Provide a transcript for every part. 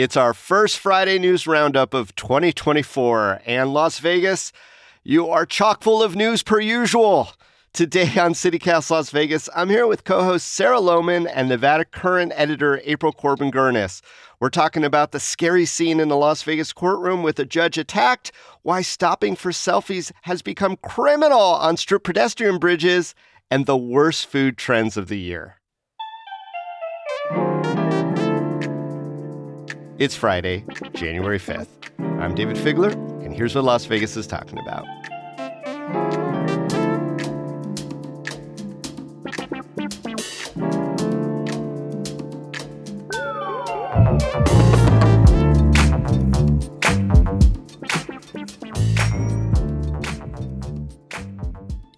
It's our first Friday news roundup of 2024, and Las Vegas, you are chock full of news per usual. Today on CityCast Las Vegas, I'm here with co host Sarah Lohman and Nevada Current editor April Corbin Girnus. We're talking about the scary scene in the Las Vegas courtroom with a judge attacked, why stopping for selfies has become criminal on strip pedestrian bridges, and the worst food trends of the year. It's Friday, January 5th. I'm Dayvid Figler, and here's what Las Vegas is talking about.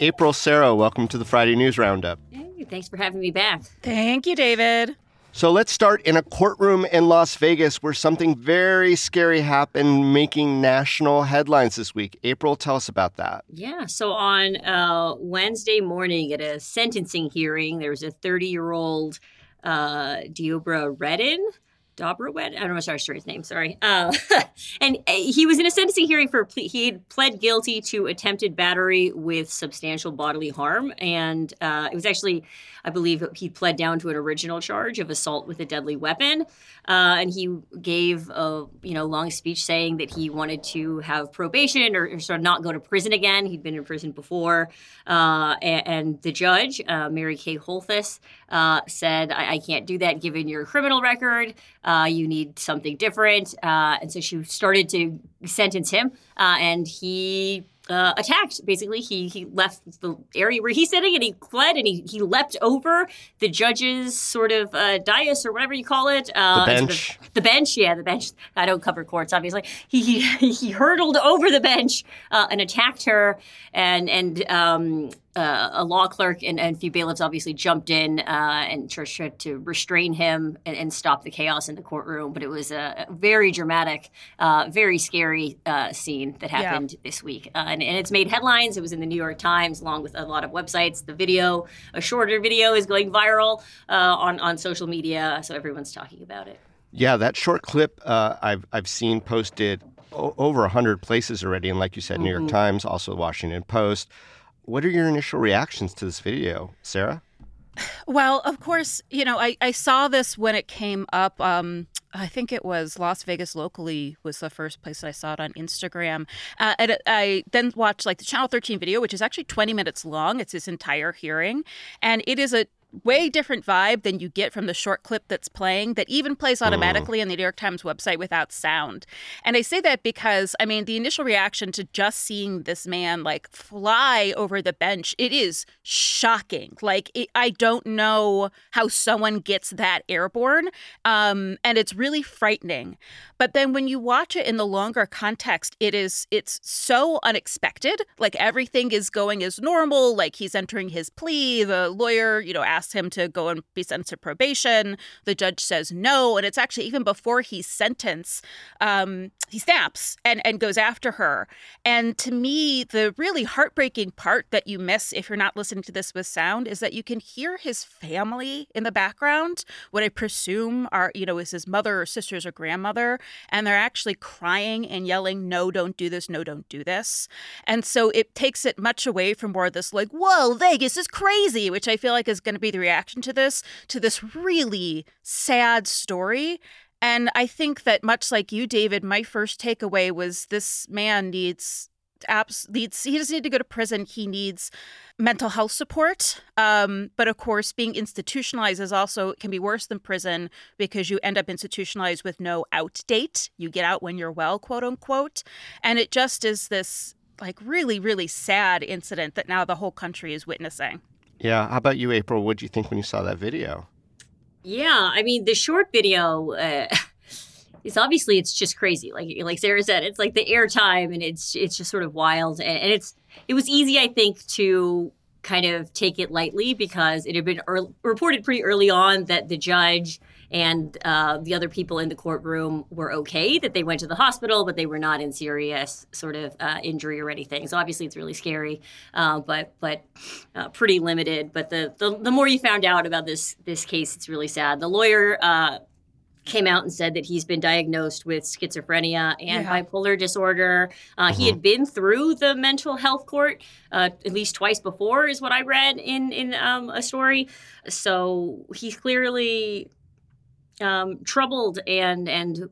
April Sarah, welcome to the Friday News Roundup. Hey, thanks for having me back. Thank you, Dayvid. So let's start in a courtroom in Las Vegas where something very scary happened, making national headlines this week. April, tell us about that. Yeah. So on uh, Wednesday morning at a sentencing hearing, there was a 30 year old uh, Deobra Redden Dobrawed. I don't know sorry, sure his name. Sorry. Uh, and uh, he was in a sentencing hearing for ple- he had pled guilty to attempted battery with substantial bodily harm, and uh, it was actually, I believe, he pled down to an original charge of assault with a deadly weapon. Uh, and he gave a you know long speech saying that he wanted to have probation or, or sort of not go to prison again. He'd been in prison before, uh, and, and, the judge, uh, Mary Kay Holthus, said, I-, I can't do that given your criminal record." Uh, you need something different. Uh, and so she started to sentence him, uh, and he uh, attacked. Basically, he he left the area where he's sitting and he fled and he he leapt over the judge's sort of uh, dais or whatever you call it. Uh, the bench. The, the, bench, yeah, the bench. I don't cover courts, obviously. He he, he hurdled over the bench uh, and attacked her and and um, uh, a law clerk and, and a few bailiffs obviously jumped in uh, and tried to restrain him and, and, stop the chaos in the courtroom. But it was a very dramatic, uh, very scary uh, scene that happened yeah. this week. Uh, and, and, it's made headlines. It was in the New York Times along with a lot of websites. The video, a shorter video, is going viral uh, on, on social media. So everyone's talking about it. Yeah, that short clip I've, I've seen posted o- over 100 places already. And like you said, mm-hmm. New York mm-hmm. Times, also Washington Post. What are your initial reactions to this video, Sarah? Well, of course, you know, I, I saw this when it came up. Um, I think it was Las Vegas locally was the first place that I saw it on Instagram. Uh, and I then watched like the Channel 13 video, which is actually 20 minutes long. It's this entire hearing. And it is a way different vibe than you get from the short clip that's playing that even plays mm. automatically mm. on the New York Times website without sound. And I say that because I mean the initial reaction to just seeing this man like fly over the bench, it is shocking. Like it, I don't know how someone gets that airborne, um, and it's really frightening. But then when you watch it in the longer context, it is it's so unexpected. Like everything is going as normal. Like he's entering his plea. The lawyer, you know, asks him to go and be sent to probation. The judge says no, and it's actually even before he's sentenced, um, he snaps and and goes after her. And to me, the really heartbreaking part that you miss if you're not listening to this with sound is that you can hear his family in the background. What I presume are you know is his mother or sisters or grandmother and they're actually crying and yelling, no, don't do this, no, don't do this. And so it takes it much away from more this, like, whoa, Vegas is crazy, which I feel like is going to be the reaction to this, to this really sad story. And I think that much like you, Dayvid, my first takeaway was this man needs apps needs he doesn't need to go to prison. He needs mental health support. Um, but of course being institutionalized is also can be worse than prison because you end up institutionalized with no out date. You get out when you're well quote unquote. And it just is this like really really sad incident that now the whole country is witnessing Yeah. How about you, April? What did you think when you saw that video? Yeah, I mean, the short video. Uh, obviously it's just crazy like like sarah said it's like the airtime and it's it's just sort of wild and, and it's it was easy i think to kind of take it lightly because it had been reported pretty early on that the judge and uh, the other people in the courtroom were okay that they went to the hospital but they were not in serious sort of uh, injury or anything so obviously it's really scary uh, but but uh, pretty limited but the, the the more you found out about this this case it's really sad the lawyer uh, came out and said that he's been diagnosed with schizophrenia and Yeah. bipolar disorder. Uh, He had been through the mental health court uh, at least twice before, is what I read in in um, a story. So he's clearly um, troubled and and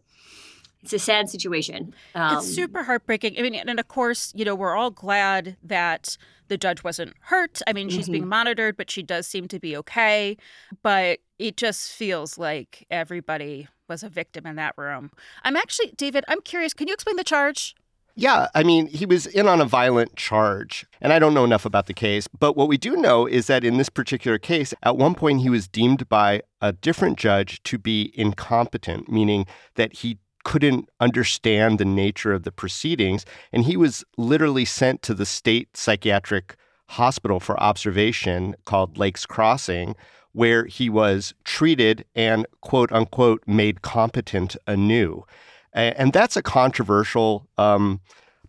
it's a sad situation. Um, it's super heartbreaking. I mean, and of course, you know, we're all glad that the judge wasn't hurt. I mean, she's being monitored, but she does seem to be okay. But it just feels like everybody was a victim in that room. I'm actually, Dayvid, I'm curious. Can you explain the charge? Yeah, I mean, he was in on a violent charge. And I don't know enough about the case, but what we do know is that in this particular case, at one point he was deemed by a different judge to be incompetent, meaning that he couldn't understand the nature of the proceedings. And he was literally sent to the state psychiatric hospital for observation called Lakes Crossing, where he was treated and quote unquote made competent anew. And that's a controversial um,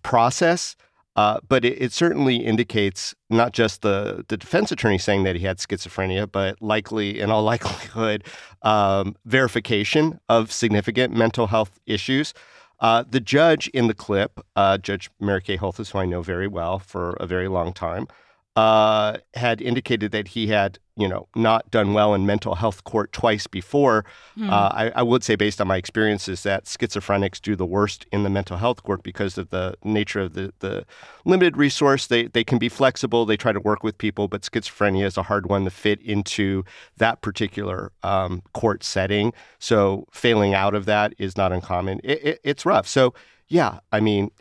process, uh, but it, it certainly indicates not just the, the defense attorney saying that he had schizophrenia, but likely, in all likelihood, um, verification of significant mental health issues. Uh, the judge in the clip, uh, Judge Mary Kay Holthus, who I know very well for a very long time, uh, had indicated that he had, you know, not done well in mental health court twice before. Uh, I, I would say, based on my experiences, that schizophrenics do the worst in the mental health court because of the nature of the, the limited resource. They they can be flexible. They try to work with people, but schizophrenia is a hard one to fit into that particular um, court setting. So failing out of that is not uncommon. It, it, it's rough. So yeah, I mean,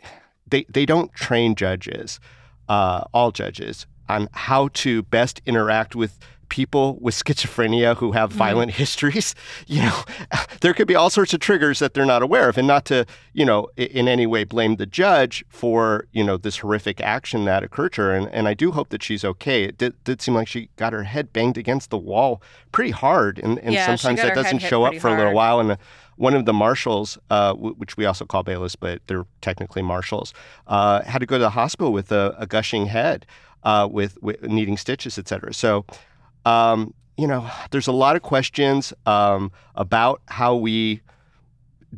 they they don't train judges, uh, all judges, on how to best interact with people with schizophrenia who have violent histories. You know, there could be all sorts of triggers that they're not aware of, and not to you know in any way blame the judge for you know this horrific action that occurred to her. And, and I do hope that she's okay. It did, did seem like she got her head banged against the wall pretty hard, and, and Yeah, sometimes that doesn't show up for a little while. And uh, one of the marshals, uh, w- which we also call bailiffs, but they're technically marshals, uh, had to go to the hospital with a, a gushing head, uh, with, with needing stitches, etc. So, um, you know, there's a lot of questions um, about how we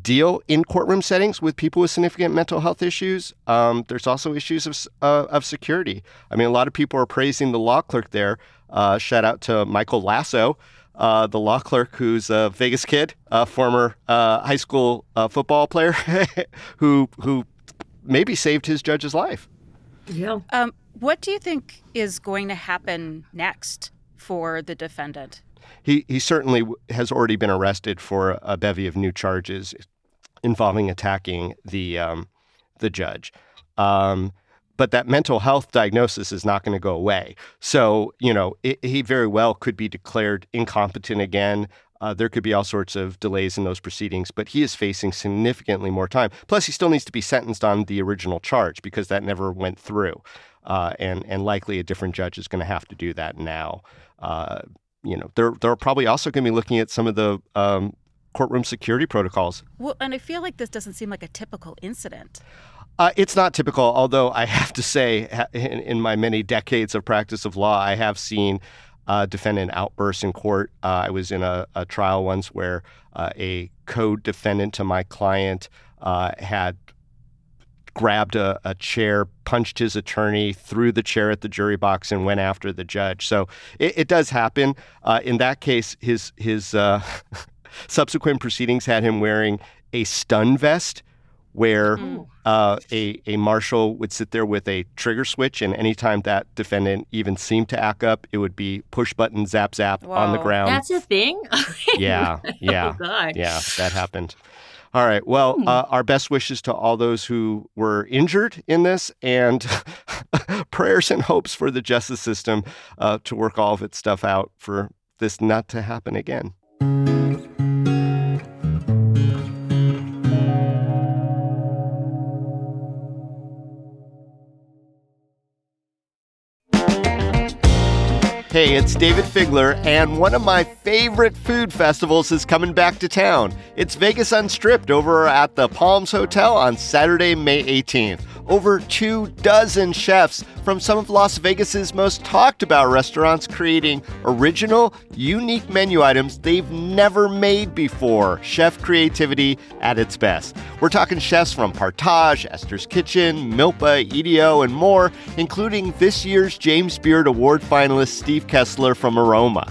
deal in courtroom settings with people with significant mental health issues. Um, there's also issues of, uh, of security. I mean, a lot of people are praising the law clerk there. Uh, shout out to Michael Lasso, uh, the law clerk who's a Vegas kid, a former uh, high school uh, football player who who maybe saved his judge's life. yeah. Um, what do you think is going to happen next for the defendant? He he certainly has already been arrested for a bevy of new charges involving attacking the um, the judge. Um, but that mental health diagnosis is not going to go away. So you know it, he very well could be declared incompetent again. Uh, there could be all sorts of delays in those proceedings, but he is facing significantly more time. Plus, he still needs to be sentenced on the original charge because that never went through, uh, and and likely a different judge is going to have to do that now. Uh, you know, they're they're probably also going to be looking at some of the um, courtroom security protocols. Well, and I feel like this doesn't seem like a typical incident. Uh, it's not typical, although I have to say, in, in my many decades of practice of law, I have seen uh, defendant outbursts in court. Uh, I was in a, a trial once where uh, a co-defendant to my client uh, had grabbed a, a chair, punched his attorney, threw the chair at the jury box, and went after the judge. So it, it does happen. Uh, in that case, his his uh, subsequent proceedings had him wearing a stun vest, where uh, a a marshal would sit there with a trigger switch, and anytime that defendant even seemed to act up, it would be push button zap zap on the ground. That's a thing. yeah, yeah. Oh. Yeah, that happened. All right. Well, uh, our best wishes to all those who were injured in this, and prayers and hopes for the justice system uh, to work all of its stuff out for this not to happen again. Hey, it's Dayvid Figler, and one of my favorite food festivals is coming back to town. It's Vegas Unstripped over at the Palms Hotel on Saturday, May 18th over two dozen chefs from some of Las Vegas's most talked about restaurants creating original, unique menu items they've never made before. Chef creativity at its best. We're talking chefs from Partage, Esther's Kitchen, Milpa, EDO, and more, including this year's James Beard Award finalist Steve Kestler from Aroma.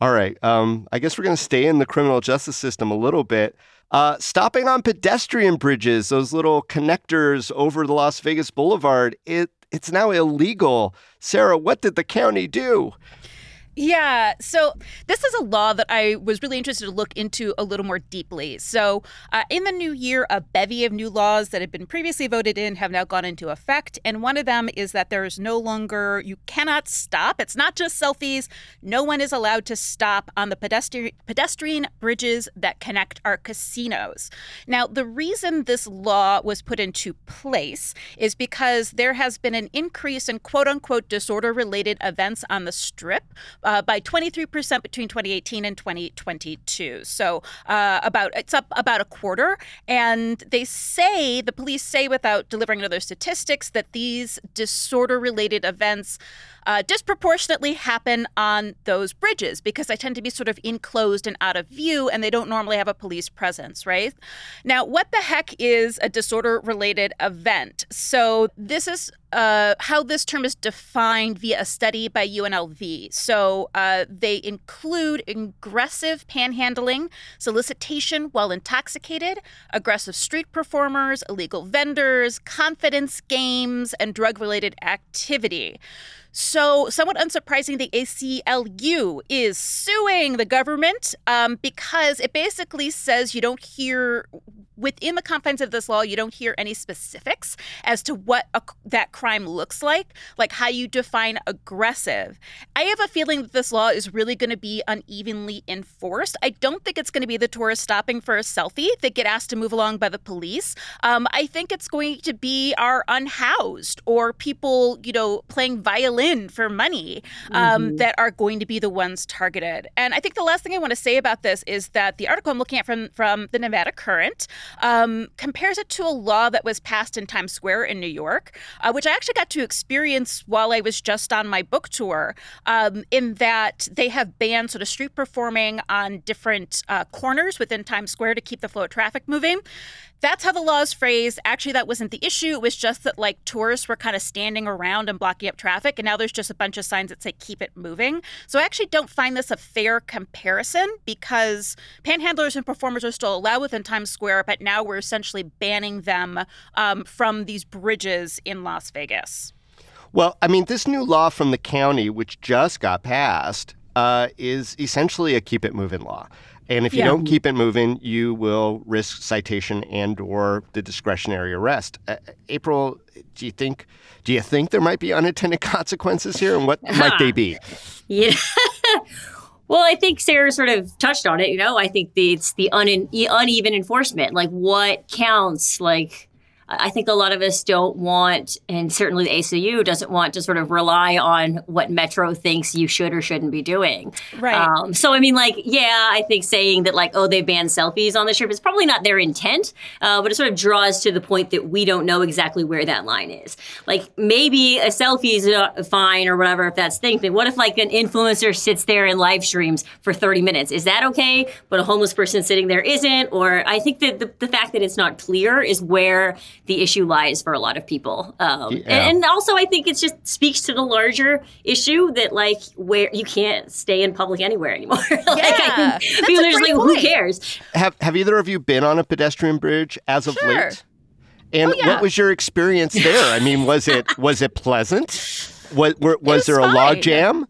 All right. Um, I guess we're going to stay in the criminal justice system a little bit. Uh, stopping on pedestrian bridges, those little connectors over the Las Vegas Boulevard, it it's now illegal. Sarah, what did the county do? Yeah. So this is a law that I was really interested to look into a little more deeply. So uh, in the new year, a bevy of new laws that had been previously voted in have now gone into effect. And one of them is that there is no longer, you cannot stop. It's not just selfies. No one is allowed to stop on the pedestrian, pedestrian bridges that connect our casinos. Now, the reason this law was put into place is because there has been an increase in quote unquote disorder related events on the strip uh, by 23% between 2018 and 2022. So uh, about it's up about a quarter. And they say the police say without delivering other statistics that these disorder related events uh, disproportionately happen on those bridges because they tend to be sort of enclosed and out of view and they don't normally have a police presence, right? Now, what the heck is a disorder related event? So, this is uh, how this term is defined via a study by UNLV. So uh, they include aggressive panhandling, solicitation while intoxicated, aggressive street performers, illegal vendors, confidence games, and drug related activity. So, somewhat unsurprising, the ACLU is suing the government um, because it basically says you don't hear within the confines of this law, you don't hear any specifics as to what a, that crime looks like, like how you define aggressive. I have a feeling that this law is really going to be unevenly enforced. I don't think it's going to be the tourists stopping for a selfie that get asked to move along by the police. Um, I think it's going to be our unhoused or people, you know, playing violin for money um, mm-hmm. that are going to be the ones targeted. And I think the last thing I want to say about this is that the article I'm looking at from from the Nevada Current um, compares it to a law that was passed in Times Square in New York, uh, which I actually got to experience while I was just on my book tour, um, in that they have banned sort of street performing on different uh, corners within Times Square to keep the flow of traffic moving. That's how the law is phrased. Actually, that wasn't the issue. It was just that like tourists were kind of standing around and blocking up traffic, and now there's just a bunch of signs that say keep it moving. So I actually don't find this a fair comparison because panhandlers and performers are still allowed within Times Square, but now we're essentially banning them um, from these bridges in Las Vegas. Well, I mean, this new law from the county, which just got passed, uh, is essentially a keep it moving law. And if you yeah. don't keep it moving, you will risk citation and or the discretionary arrest. Uh, April, do you think do you think there might be unintended consequences here, and what might they be? Yeah. well, I think Sarah sort of touched on it. You know, I think the, it's the un- uneven enforcement. Like, what counts? Like, I think a lot of us don't want, and certainly the ACLU doesn't want to sort of rely on what Metro thinks you should or shouldn't be doing. Right. Um, so, I mean, like, yeah, I think saying that, like, oh, they banned selfies on the strip is probably not their intent, uh, but it sort of draws to the point that we don't know exactly where that line is. Like, maybe a selfie is uh, fine or whatever if that's thing. But what if, like, an influencer sits there and live streams for 30 minutes? Is that okay? But a homeless person sitting there isn't? Or I think that the, the fact that it's not clear is where the issue lies for a lot of people. Um, Yeah. and, and also, I think it just speaks to the larger issue that, like, where you can't stay in public anywhere anymore. like, I Yeah, think that's people a are just great like, who cares? Have Have either of you been on a pedestrian bridge as of Sure. late? And Oh, yeah. what was your experience there? I mean, was it was it pleasant? Was were, was, was there a fine. log jam?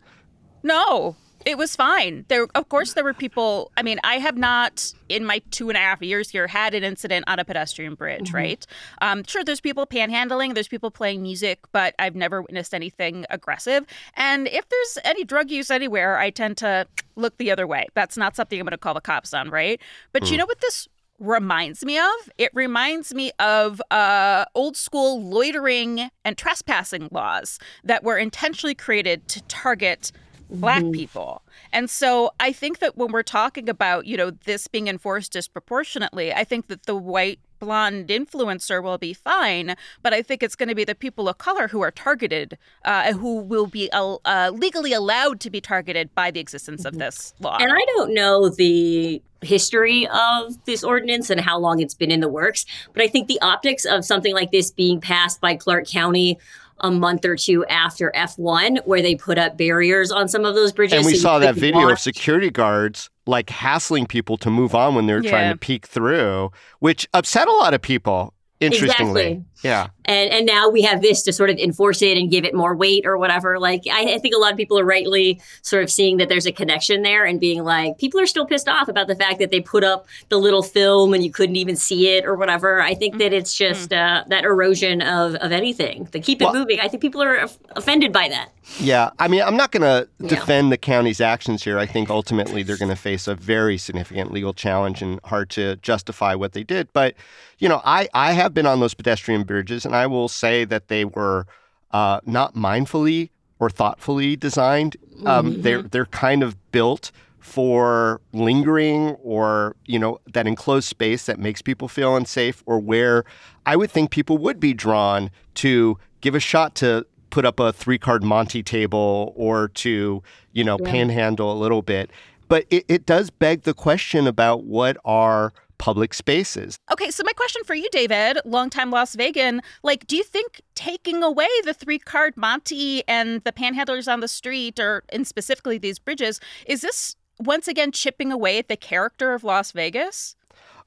No, it was fine. There, of course, there were people. I mean, I have not, in my two and a half years here, had an incident on a pedestrian bridge. Right? Um, sure, there's people panhandling, there's people playing music, but I've never witnessed anything aggressive. And if there's any drug use anywhere, I tend to look the other way. That's not something I'm going to call the cops on, right? But you know what this reminds me of? It reminds me of uh, old school loitering and trespassing laws that were intentionally created to target black people. And so I think that when we're talking about, you know, this being enforced disproportionately, I think that the white blonde influencer will be fine, but I think it's going to be the people of color who are targeted, uh, who will be uh, uh, legally allowed to be targeted by the existence of this law. And I don't know the history of this ordinance and how long it's been in the works, but I think the optics of something like this being passed by Clark County a month or two after F1, where they put up barriers on some of those bridges. And we so saw that video walk. of security guards like hassling people to move on when they were trying to peek through, which upset a lot of people. Interestingly, Exactly. yeah. and and now we have this to sort of enforce it and give it more weight or whatever. Like I, I think a lot of people are rightly sort of seeing that there's a connection there and being like, people are still pissed off about the fact that they put up the little film and you couldn't even see it or whatever. I think that it's just uh, that erosion of of anything. The keep it Well- moving. I think people are offended by that. Yeah, I mean, I'm not going to Yeah. defend the county's actions here. I think ultimately they're going to face a very significant legal challenge and hard to justify what they did. But, you know, I, I have been on those pedestrian bridges, and I will say that they were uh, not mindfully or thoughtfully designed. Um, They're they're kind of built for lingering or you know that enclosed space that makes people feel unsafe or where i would think people would be drawn to give a shot to put up a three card monty table or to you know panhandle a little bit. But it, it does beg the question about what are public spaces. Okay, so my question for you, Dayvid, longtime Las Vegan, like, do you think taking away the three card Monty and the panhandlers on the street, or and specifically these bridges, is this once again chipping away at the character of Las Vegas?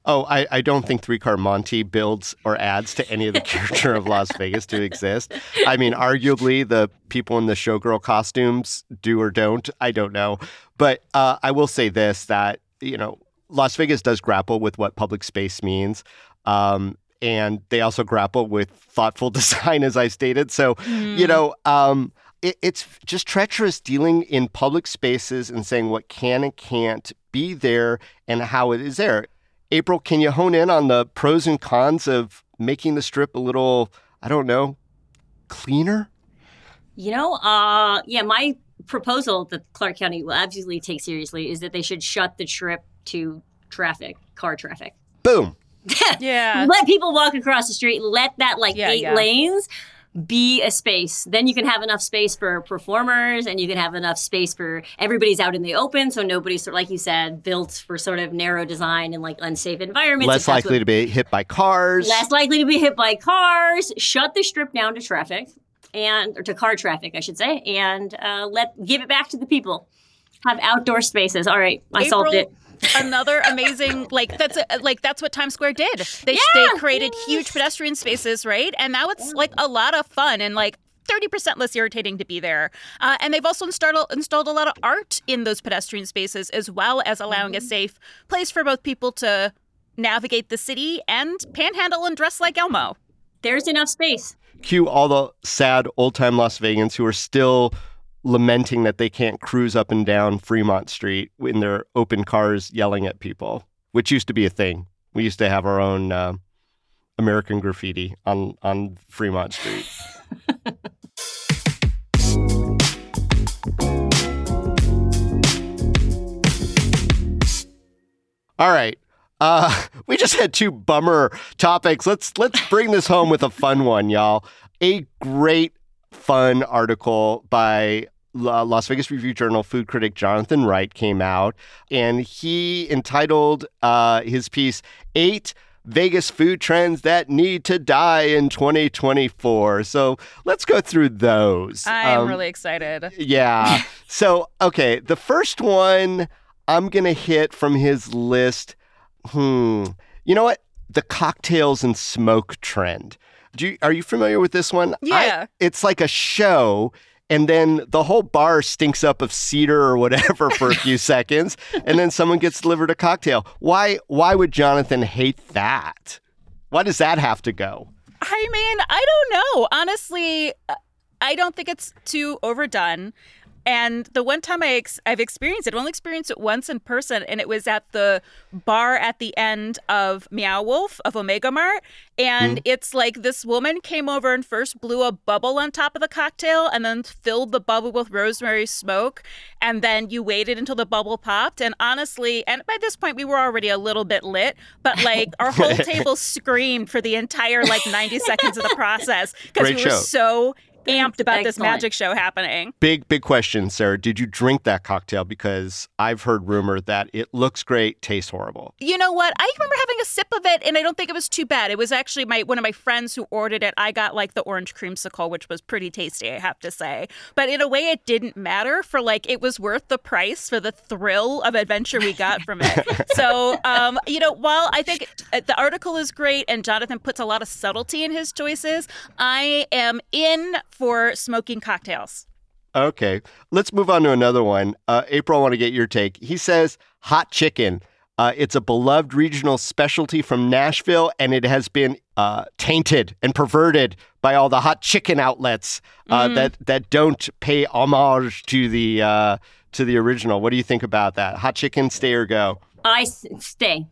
Oh, I, I don't think Three Card Monty builds or adds to any of the character of Las Vegas to exist. I mean, arguably, the people in the showgirl costumes do or don't. I don't know. But uh, I will say this that, you know, Las Vegas does grapple with what public space means. Um, and they also grapple with thoughtful design, as I stated. So, you know, um, it, it's just treacherous dealing in public spaces and saying what can and can't be there and how it is there. April, can you hone in on the pros and cons of making the strip a little, I don't know, cleaner? You know, uh, yeah, my proposal that Clark County will absolutely take seriously is that they should shut the strip to traffic, car traffic. Boom. Yeah. let people walk across the street. Let that like Yeah, eight yeah. lanes be a space. Then you can have enough space for performers, and you can have enough space for everybody's out in the open. So nobody's sort of, like you said built for sort of narrow design and like unsafe environments. Less likely what- to be hit by cars. less likely to be hit by cars. Shut the strip down to traffic and or to car traffic, I should say, and uh, let give it back to the people. Have outdoor spaces. All right, I solved it. Another amazing like that's a, like that's what Times Square did. They Yeah. they created huge pedestrian spaces, right? And now it's like a lot of fun and like. 30% less irritating to be there. Uh, and they've also installed, installed a lot of art in those pedestrian spaces, as well as allowing a safe place for both people to navigate the city and panhandle and dress like Elmo. There's enough space. Cue all the sad old time Las Vegans who are still lamenting that they can't cruise up and down Fremont Street in their open cars yelling at people, which used to be a thing. We used to have our own uh, American graffiti on on Fremont Street. All right. Uh, we just had two bummer topics. Let's let's bring this home with a fun one, y'all. A great fun article by Las Vegas Review Journal food critic Jonathan Wright came out, and he entitled uh, his piece Eight Vegas Food Trends That Need to Die in 2024. So let's go through those. I'm um, really excited. Yeah. so, okay, the first one I'm going to hit from his list. Hmm. You know what? The cocktails and smoke trend. Do you, are you familiar with this one? Yeah. I, it's like a show and then the whole bar stinks up of cedar or whatever for a few seconds and then someone gets delivered a cocktail. Why why would jonathan hate that? Why does that have to go? I mean i don't know. Honestly uh, i don't think it's too overdone and the one time I ex- I've experienced it, I've only experienced it once in person, and it was at the bar at the end of Meow Wolf of Omega Mart. And mm. it's like this woman came over and first blew a bubble on top of the cocktail and then filled the bubble with rosemary smoke. And then you waited until the bubble popped. And honestly, and by this point, we were already a little bit lit, but like our whole table screamed for the entire like 90 seconds of the process because we were show. so amped about Excellent. this magic show happening. Big, big question, Sarah. Did you drink that cocktail? Because I've heard rumor that it looks great, tastes horrible. You know what? I remember having a sip of it, and I don't think it was too bad. It was actually my one of my friends who ordered it. I got like the orange creamsicle, which was pretty tasty, I have to say. But in a way, it didn't matter. For like, it was worth the price for the thrill of adventure we got from it. so, um, you know, while I think uh, the article is great and Jonathan puts a lot of subtlety in his choices, I am in for smoking cocktails. Okay, let's move on to another one. Uh, April, I want to get your take. He says hot chicken. Uh, it's a beloved regional specialty from Nashville, and it has been uh, tainted and perverted by all the hot chicken outlets uh, mm. that that don't pay homage to the uh, to the original. What do you think about that? Hot chicken, stay or go? I s- stay.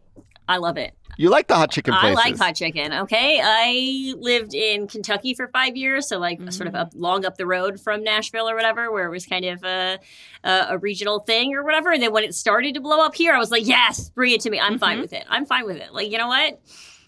I love it. You like the hot chicken places. I like hot chicken. Okay. I lived in Kentucky for five years. So, like, mm-hmm. sort of mm. up, long up the road from Nashville or whatever, where it was kind of a, a, a, regional thing or whatever. And then when it started to blow up here, I was like, yes, bring it to me. I'm mm-hmm. fine with it. I'm fine with it. Like, you know what?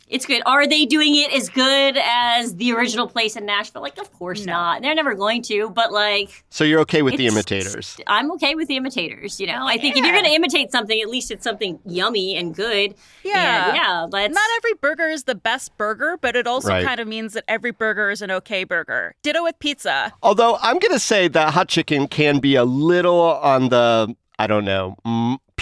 It's good. Are they doing it as good as the original place in Nashville? Like, of course no. not. They're never going to. But like, so you're okay with the imitators? I'm okay with the imitators. You know, I think yeah. if you're going to imitate something, at least it's something yummy and good. Yeah, and yeah. Let's... Not every burger is the best burger, but it also right. kind of means that every burger is an okay burger. Ditto with pizza. Although I'm going to say that hot chicken can be a little on the I don't know,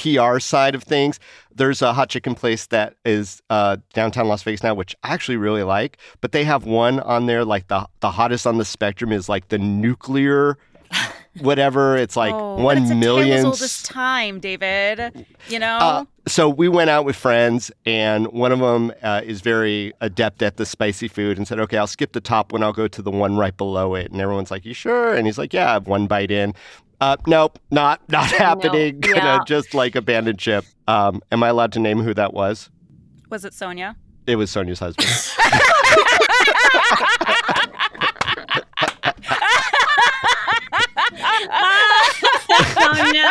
PR side of things. There's a hot chicken place that is uh, downtown Las Vegas now, which I actually really like. But they have one on there, like the the hottest on the spectrum is like the nuclear. Whatever, it's like oh, one it's million. oldest time, Dayvid. You know. Uh, so we went out with friends, and one of them uh, is very adept at the spicy food, and said, "Okay, I'll skip the top one. I'll go to the one right below it." And everyone's like, "You sure?" And he's like, "Yeah, I have one bite in." Uh, nope, not not happening. No. Yeah. just like abandoned ship. Um, am I allowed to name who that was? Was it Sonia? It was Sonia's husband. oh no!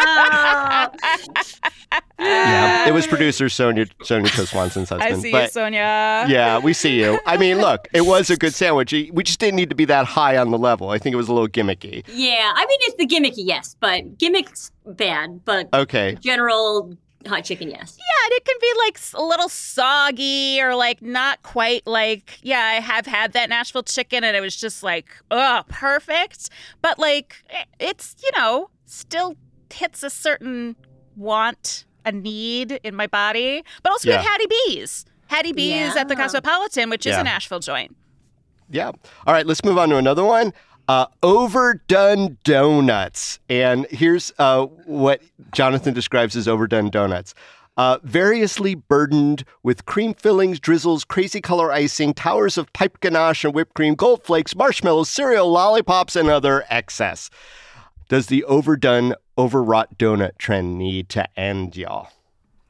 yeah, it was producer Sonia Sonia Swanson's husband. I see but, you, Sonia. Yeah, we see you. I mean, look, it was a good sandwich. We just didn't need to be that high on the level. I think it was a little gimmicky. Yeah, I mean, it's the gimmicky, yes, but gimmicks bad. But okay, general hot chicken, yes. Yeah, and it can be like a little soggy or like not quite like, yeah, I have had that Nashville chicken and it was just like, oh, perfect. But like, eh, it's, you know, still hits a certain want, a need in my body. But also, yeah. we had Hattie B's. Hattie B's yeah. at the Cosmopolitan, which yeah. is a Nashville joint. Yeah. All right, let's move on to another one. Uh, overdone donuts. And here's uh, what Jonathan describes as overdone donuts. Uh, variously burdened with cream fillings, drizzles, crazy color icing, towers of piped ganache and whipped cream, gold flakes, marshmallows, cereal, lollipops, and other excess. Does the overdone, overwrought donut trend need to end, y'all?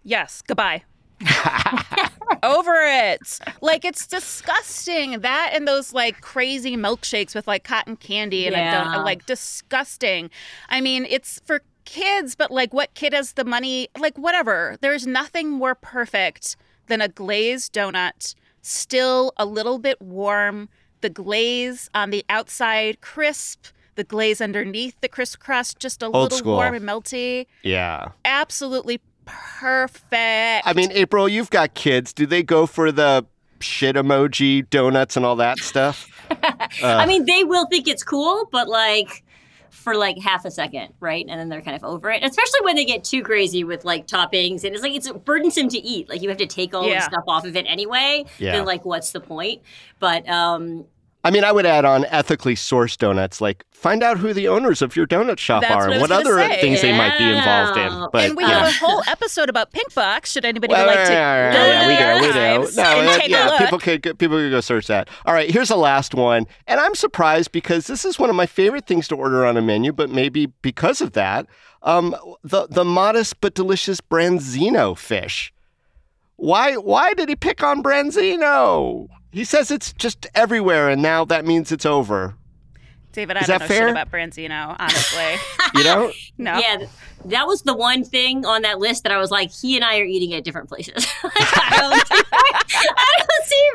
Yes. Goodbye. over it. Like it's disgusting. That and those like crazy milkshakes with like cotton candy and Yeah. a donut, like disgusting. I mean, it's for kids, but like what kid has the money? Like whatever. There's nothing more perfect than a glazed donut, still a little bit warm, the glaze on the outside crisp, the glaze underneath the crisscross just a Old little school. warm and melty. Yeah. Absolutely perfect. I mean, April, you've got kids. Do they go for the shit emoji, donuts, and all that stuff? I mean, they will think it's cool, but like for like half a second, right? And then they're kind of over it. Especially when they get too crazy with like toppings, and it's like it's burdensome to eat. Like you have to take all Yeah. the stuff off of it anyway. Yeah. Then like, what's the point? But um, I mean, I would add on ethically sourced donuts. Like, find out who the owners of your donut shop That's are what and what other say. things they might be involved in. But and we have a whole episode about Pink Box. Should anybody Well, like to yeah, go yeah, yeah, we do, we do. No, and that- take a yeah, people could people could go search that. All right, here's the last one, and I'm surprised because this is one of my favorite things to order on a menu, but maybe because of that, um, the the modest but delicious Branzino fish. Why why did he pick on Branzino? He says it's just everywhere, and now that means it's over. Dayvid, I Is don't know fair? shit about Branzino, honestly. You don't know? no. yeah, that was the one thing on that list that I was like, he and I are eating at different places. like, I don't, see, I don't see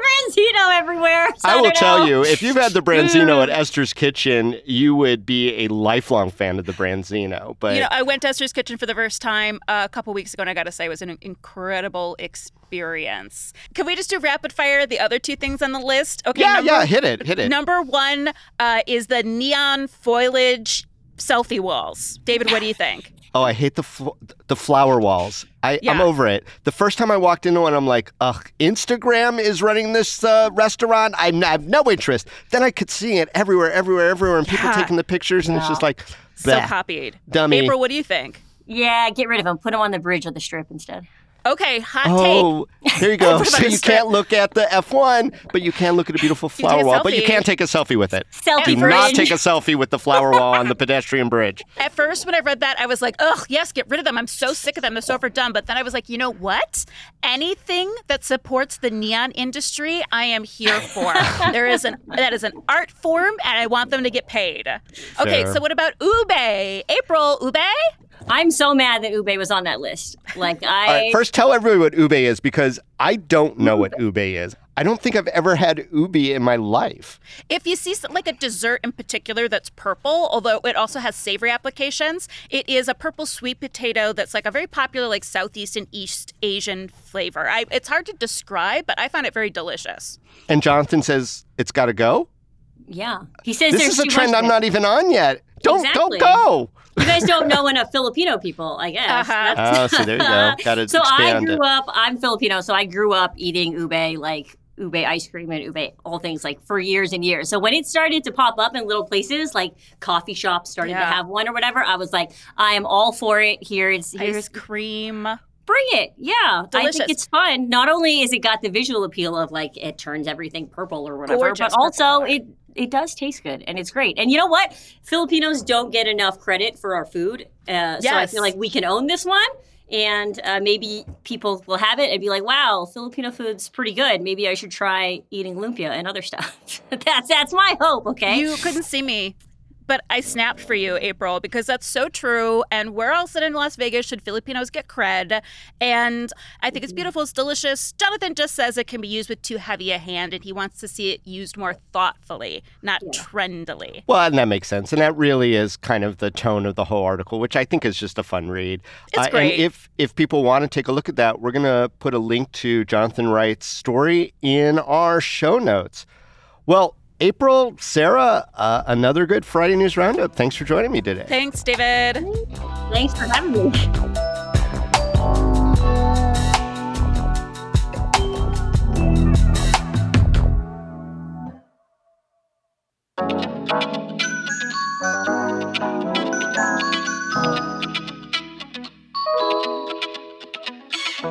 Branzino everywhere. so I will tell know. you, if you've had the Branzino at Esther's Kitchen, you would be a lifelong fan of the Branzino. But You know, I went to Esther's Kitchen for the first time uh, a couple weeks ago, and I got to say, it was an incredible experience. Can we just do rapid fire the other two things on the list? Okay. yeah, number, yeah, hit it, hit it. Number one uh, is the neon foliage selfie walls. Dayvid, what do you think? Oh, I hate the fl- the flower walls. I, I'm over it. The first time I walked into one, I'm like, ugh, Instagram is running this uh, restaurant. I'm, I have no interest. Then I could see it everywhere, everywhere, everywhere, and people Yeah. taking the pictures, and it's just like, So bleh. copied. Dummy. April, what do you think? Yeah, get rid of them. Put them on the bridge or the strip instead. Okay, hot take. Oh, there you go. So you strip? can't look at the F1, but you can look at a beautiful flower a wall. But you can't take a selfie with it. Selfie Do bridge. not take a selfie with the flower wall on the pedestrian bridge. At first, when I read that, I was like, ugh, yes, get rid of them. I'm so sick of them. They're so overdone. But then I was like, you know what? Anything that supports the neon industry, I am here for. there is an that is an art form, and I want them to get paid. Okay, so what about Ube? April, Ube? I'm so mad that Ube was on that list. Like I All right, first tell everybody what ube is because I don't know what ube is. I don't think I've ever had ube in my life. If you see some- like a dessert in particular that's purple, although it also has savory applications, it is a purple sweet potato that's like a very popular like Southeast and East Asian flavor. I, it's hard to describe, but I find it very delicious. And Jonathan says it's got to go. yeah. He says This there's is a trend I'm not even on yet. Don't Exactly. don't go. You guys don't know enough Filipino people, I guess. Uh-huh. Oh, so there you go. Got to so I grew it. up. I'm Filipino, so I grew up eating ube, like ube ice cream and ube all things, like for years and years. So when it started to pop up in little places, like coffee shops started to have one or whatever, I was like, I am all for it. Here it's here's Ice cream. bring it. Yeah, I think it's fun. Not only is it got the visual appeal of like it turns everything purple or whatever, Gorgeous but also color. it it does taste good and it's great. And you know what? Filipinos don't get enough credit for our food, uh, so I feel like we can own this one. And uh, maybe people will have it and be like, "Wow, Filipino food's pretty good. Maybe I should try eating lumpia and other stuff." that's that's my hope. Okay. You couldn't see me, but I snapped for you, April, because that's so true. And where else than in Las Vegas should Filipinos get cred? And I think it's beautiful. It's delicious. Jonathan just says it can be used with too heavy a hand, and he wants to see it used more thoughtfully, not trendily. Well, and that makes sense, and that really is kind of the tone of the whole article, which I think is just a fun read. It's Uh, great. And if if people want to take a look at that, we're gonna put a link to Jonathan Wright's story in our show notes. Well, April, Sarah, uh, another good Friday News Roundup. Thanks for joining me today. Thanks, Dayvid. Thanks for having me.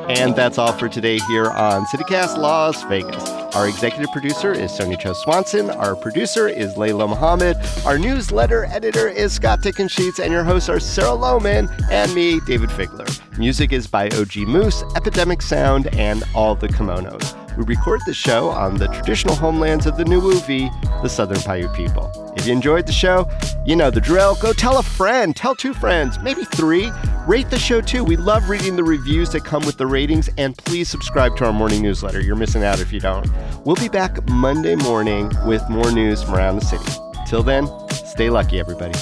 And that's all for today here on CityCast Las Vegas. Our executive producer is Sonia Cho Swanson. Our producer is Layla Muhammad. Our newsletter editor is Scott Dickensheets. And your hosts are Sarah Lohman and me, Dayvid Figler. Music is by OG Moose, Epidemic Sound, and All the Kimonos. We record the show on the traditional homelands of the Nuwuvi, the Southern Paiute people. If you enjoyed the show, you know the drill. Go tell a friend, tell two friends, maybe three. Rate the show too. We love reading the reviews that come with the ratings, and please subscribe to our morning newsletter. You're missing out if you don't. We'll be back Monday morning with more news from around the city. Till then, stay lucky, everybody.